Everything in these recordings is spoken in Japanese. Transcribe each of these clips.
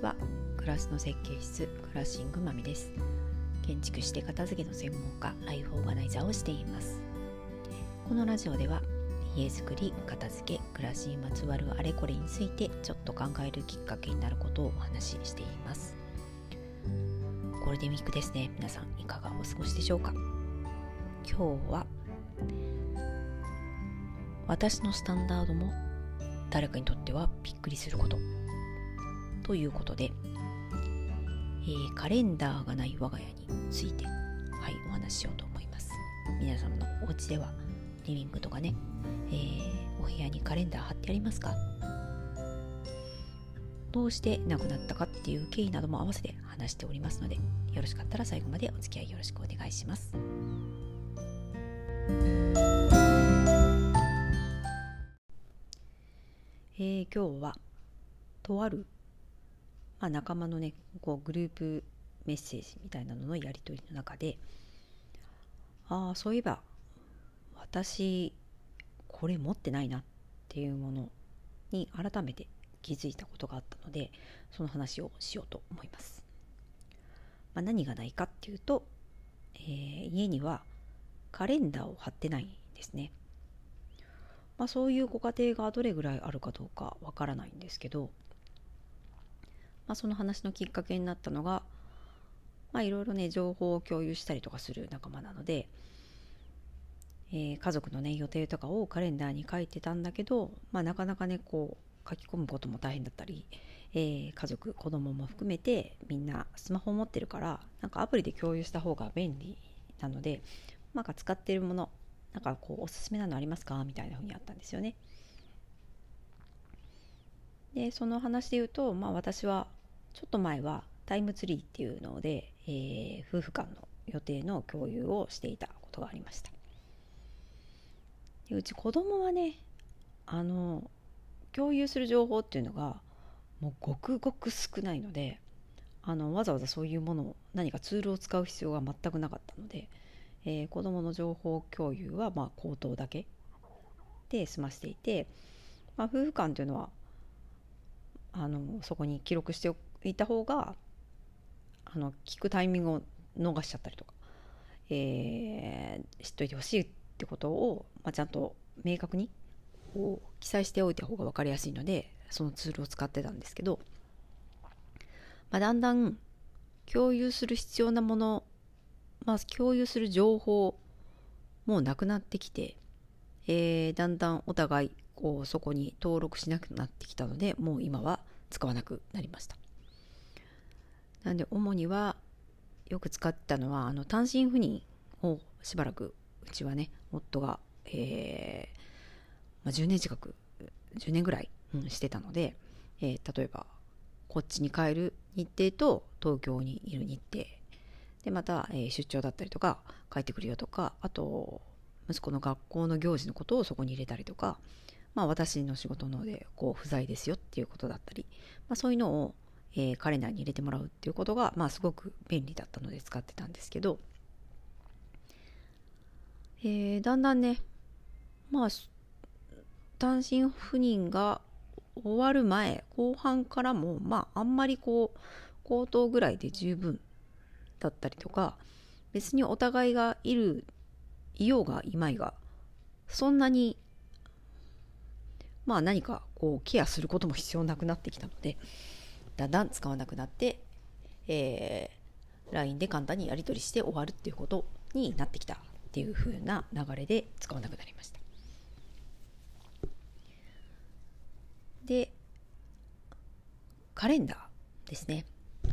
ちは暮らしの設計室クラッシングマミです。建築して片付けの専門家ライフオーガナイザーをしています。このラジオでは家づくり片付け暮らしにまつわるあれこれについてちょっと考えるきっかけになることをお話ししています。ゴールデンウィークですね。皆さんいかがお過ごしでしょうか？今日は私のスタンダードも誰かにとってはびっくりすること。ということで、えー、カレンダーがない我が家について、はい、お話ししようと思います。皆様のお家ではリビングとかね、えー、お部屋にカレンダー貼ってありますか？どうして亡くなったかっていう経緯なども合わせて話しておりますので、よろしかったら最後までお付き合いよろしくお願いします。えー、今日はとある、まあ、仲間のねこうグループメッセージみたいなののやり取りの中でああそういえば私これ持ってないなっていうものに改めて気づいたことがあったのでその話をしようと思います。まあ、何がないかっていうと、えー、家にはカレンダーを貼ってないんですね。まあ、そういうご家庭がどれぐらいあるかどうかわからないんですけど、まあ、その話のきっかけになったのがいろいろね情報を共有したりとかする仲間なので、えー、家族のね予定とかをカレンダーに書いてたんだけど、まあ、なかなかねこう書き込むことも大変だったり、えー、家族子供も含めてみんなスマホ持ってるからなんかアプリで共有した方が便利なのでなんか使ってるものなんかこうおすすめなのありますか？みたいなふうにあったんですよね。でその話で言うと、まあ、私はちょっと前はタイムツリーっていうので、えー、夫婦間の予定の共有をしていたことがありました。うち子供はねあの共有する情報っていうのがもうごくごく少ないのであのわざわざそういうものを何かツールを使う必要が全くなかったのでえー、子どもの情報共有はまあ口頭だけで済ましていて、まあ、夫婦間というのはあのそこに記録しておくいた方があの聞くタイミングを逃しちゃったりとか、えー、知っといてほしいってことを、まあ、ちゃんと明確に記載しておいた方が分かりやすいのでそのツールを使ってたんですけど、まあ、だんだん共有する必要なものまあ、共有する情報もうなくなってきて、えー、だんだんお互いこうそこに登録しなくなってきたのでもう今は使わなくなりました。なんで主にはよく使ったのはあの単身赴任をしばらくうちはね夫が、えーまあ、10年近く10年ぐらい、うん、してたので、えー、例えばこっちに帰る日程と東京にいる日程。でまた、えー、出張だったりとか帰ってくるよとかあと息子の学校の行事のことをそこに入れたりとか、まあ、私の仕事のでこう不在ですよっていうことだったり、まあ、そういうのを、えー、カレンダーに入れてもらうっていうことが、まあ、すごく便利だったので使ってたんですけど、えー、だんだんねまあ単身赴任が終わる前後半からもまああんまりこう口頭ぐらいで十分だったりとか別にお互いがいるいようがいまいがそんなにまあ何かこうケアすることも必要なくなってきたのでだんだん使わなくなって、えー、LINE で簡単にやり取りして終わるっていうことになってきたっていう風な流れで使わなくなりました。でカレンダーですね。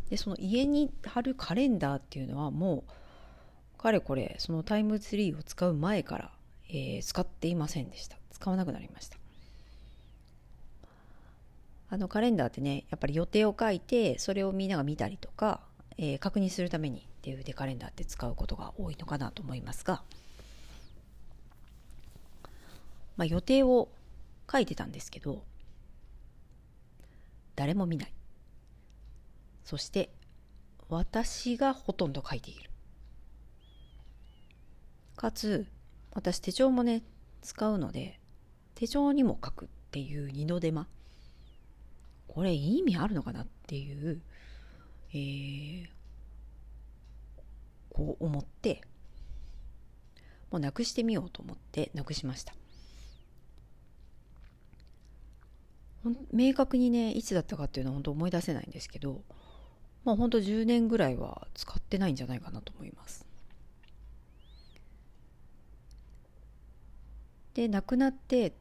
でその家に貼るカレンダーっていうのはもうかれこれそのタイムツリーを使う前から、えー、使っていませんでした使わなくなりましたあのカレンダーってねやっぱり予定を書いてそれをみんなが見たりとか、えー、確認するためにっていうでカレンダーって使うことが多いのかなと思いますが、まあ、予定を書いてたんですけど誰も見ない。そして私がほとんど書いている。かつ私手帳もね使うので手帳にも書くっていう二の手間。これ意味あるのかなっていう、えー、こう思ってもうなくしてみようと思ってなくしました。明確にねいつだったかっていうのは本当思い出せないんですけどまあ本当10年ぐらいは使ってないんじゃないかなと思います。で亡くなって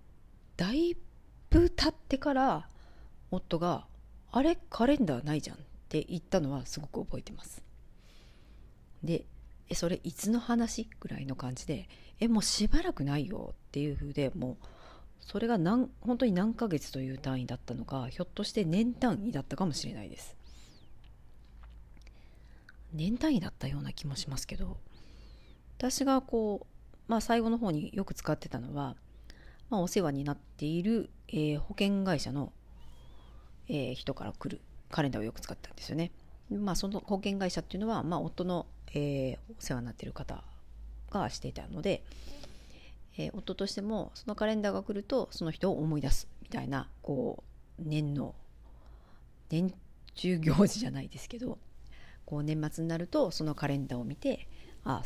だいぶ経ってから夫が「あれカレンダーないじゃん」って言ったのはすごく覚えてますで「えそれいつの話?」ぐらいの感じで「えもうしばらくないよ」っていう風でもうそれが何本当に何ヶ月という単位だったのかひょっとして年単位だったかもしれないです年単位だったような気もしますけど私がこうまあ最後の方によく使ってたのは、まあ、お世話になっている、えー、保険会社の、えー、人から来るカレンダーをよく使ったんですよね。まあその保険会社っていうのは、まあ、夫の、えー、お世話になってる方がしていたので、えー、夫としてもそのカレンダーが来るとその人を思い出すみたいなこう年の年中行事じゃないですけどこう年末になるとそのカレンダーを見てああっ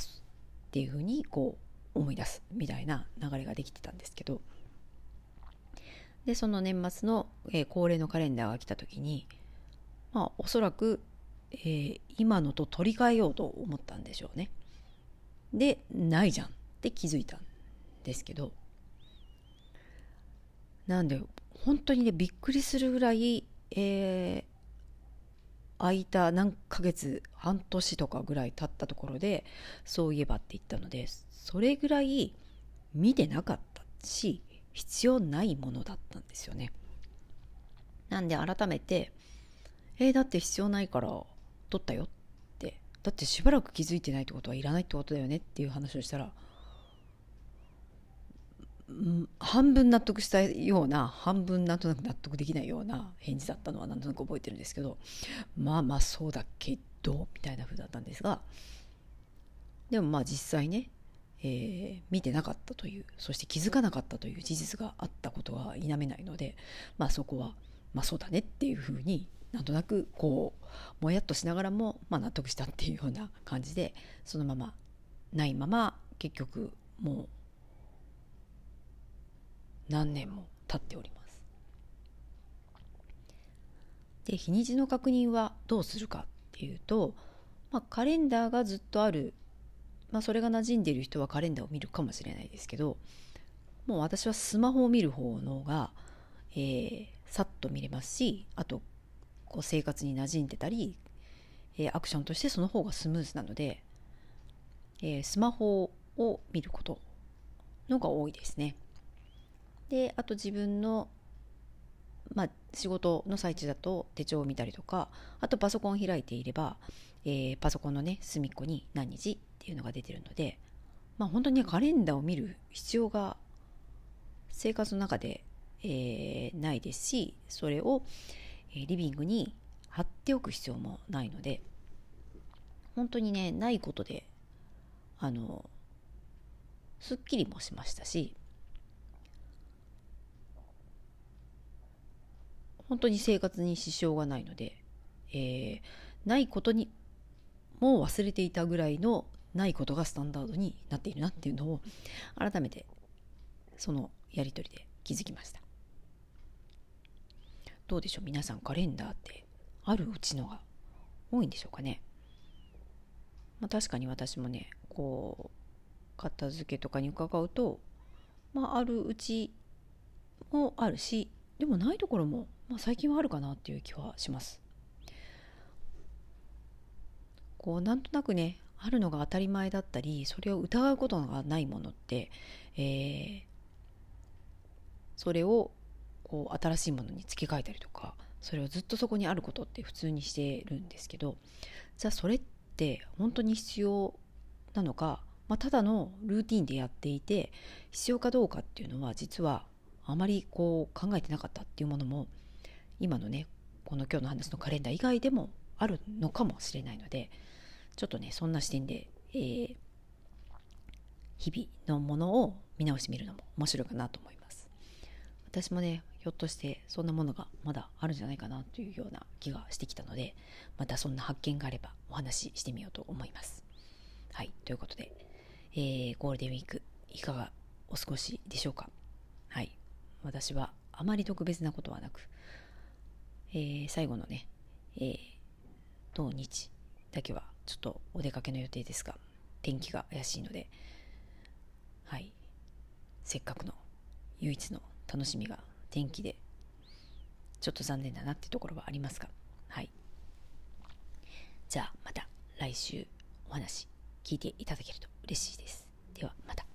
ていうふうにこう思い出すみたいな流れができてたんですけどでその年末の、えー、恒例のカレンダーが来た時にまあおそらく、えー、今のと取り替えようと思ったんでしょうね。でないじゃんって気づいたんですけどなんで本当にねびっくりするぐらい、えー、空いた何ヶ月半年とかぐらい経ったところでそういえばって言ったのでそれぐらい見てなかったし必要ないものだったんですよね。なんで改めて「えー、だって必要ないから取ったよ」ってだってしばらく気づいてないってことはいらないってことだよねっていう話をしたら半分納得したような半分なんとなく納得できないような返事だったのはなんとなく覚えてるんですけどまあまあそうだけどみたいな風だったんですがでもまあ実際ね、えー、見てなかったというそして気づかなかったという事実があったことは否めないのでまあそこはまあそうだねっていう風になんとなくこうもやっとしながらも、まあ、納得したっていうような感じでそのままないまま結局もう何年も経っております。で日にちの確認はどうするかっていうと、まあ、カレンダーがずっとある、まあ、それが馴染んでいる人はカレンダーを見るかもしれないですけどもう私はスマホを見る方のが、えー、さっと見れますしあとこう生活に馴染んでたり、えー、アクションとしてその方がスムーズなので、えー、スマホを見ることのが多いですね。であと自分の、まあ、仕事の最中だと手帳を見たりとかあとパソコンを開いていれば、えー、パソコンのね隅っこに何日っていうのが出てるので、まあ、本当に、ね、カレンダーを見る必要が生活の中で、えー、ないですしそれを、えー、リビングに貼っておく必要もないので本当にねないことであのすっきりもしましたし本当に生活に支障がないので、えー、ないことにもう忘れていたぐらいのないことがスタンダードになっているなっていうのを改めてそのやり取りで気づきましたどうでしょう皆さんカレンダーってあるうちのが多いんでしょうかね、まあ、確かに私もねこう片付けとかに伺うとまああるうちもあるしでもないところもまあ、最近はあるかなっていう気はします。こうなんとなくねあるのが当たり前だったりそれを疑うことがないものって、えー、それをこう新しいものに付け替えたりとかそれをずっとそこにあることって普通にしてるんですけどじゃあそれって本当に必要なのか、まあ、ただのルーティンでやっていて必要かどうかっていうのは実はあまりこう考えてなかったっていうものも今のねこの今日の話のカレンダー以外でもあるのかもしれないのでちょっとねそんな視点で、えー、日々のものを見直してみるのも面白いかなと思います。私もねひょっとしてそんなものがまだあるんじゃないかなというような気がしてきたのでまたそんな発見があればお話ししてみようと思います。はいということで、えー、ゴールデンウィークいかがお過ごしでしょうか？はい私はあまり特別なことはなく、えー、最後のね、えー、土日だけはちょっとお出かけの予定ですが天気が怪しいのではい。せっかくの唯一の楽しみが天気でちょっと残念だなってところはありますがはい。じゃあまた来週お話聞いていただけると嬉しいです。ではまた。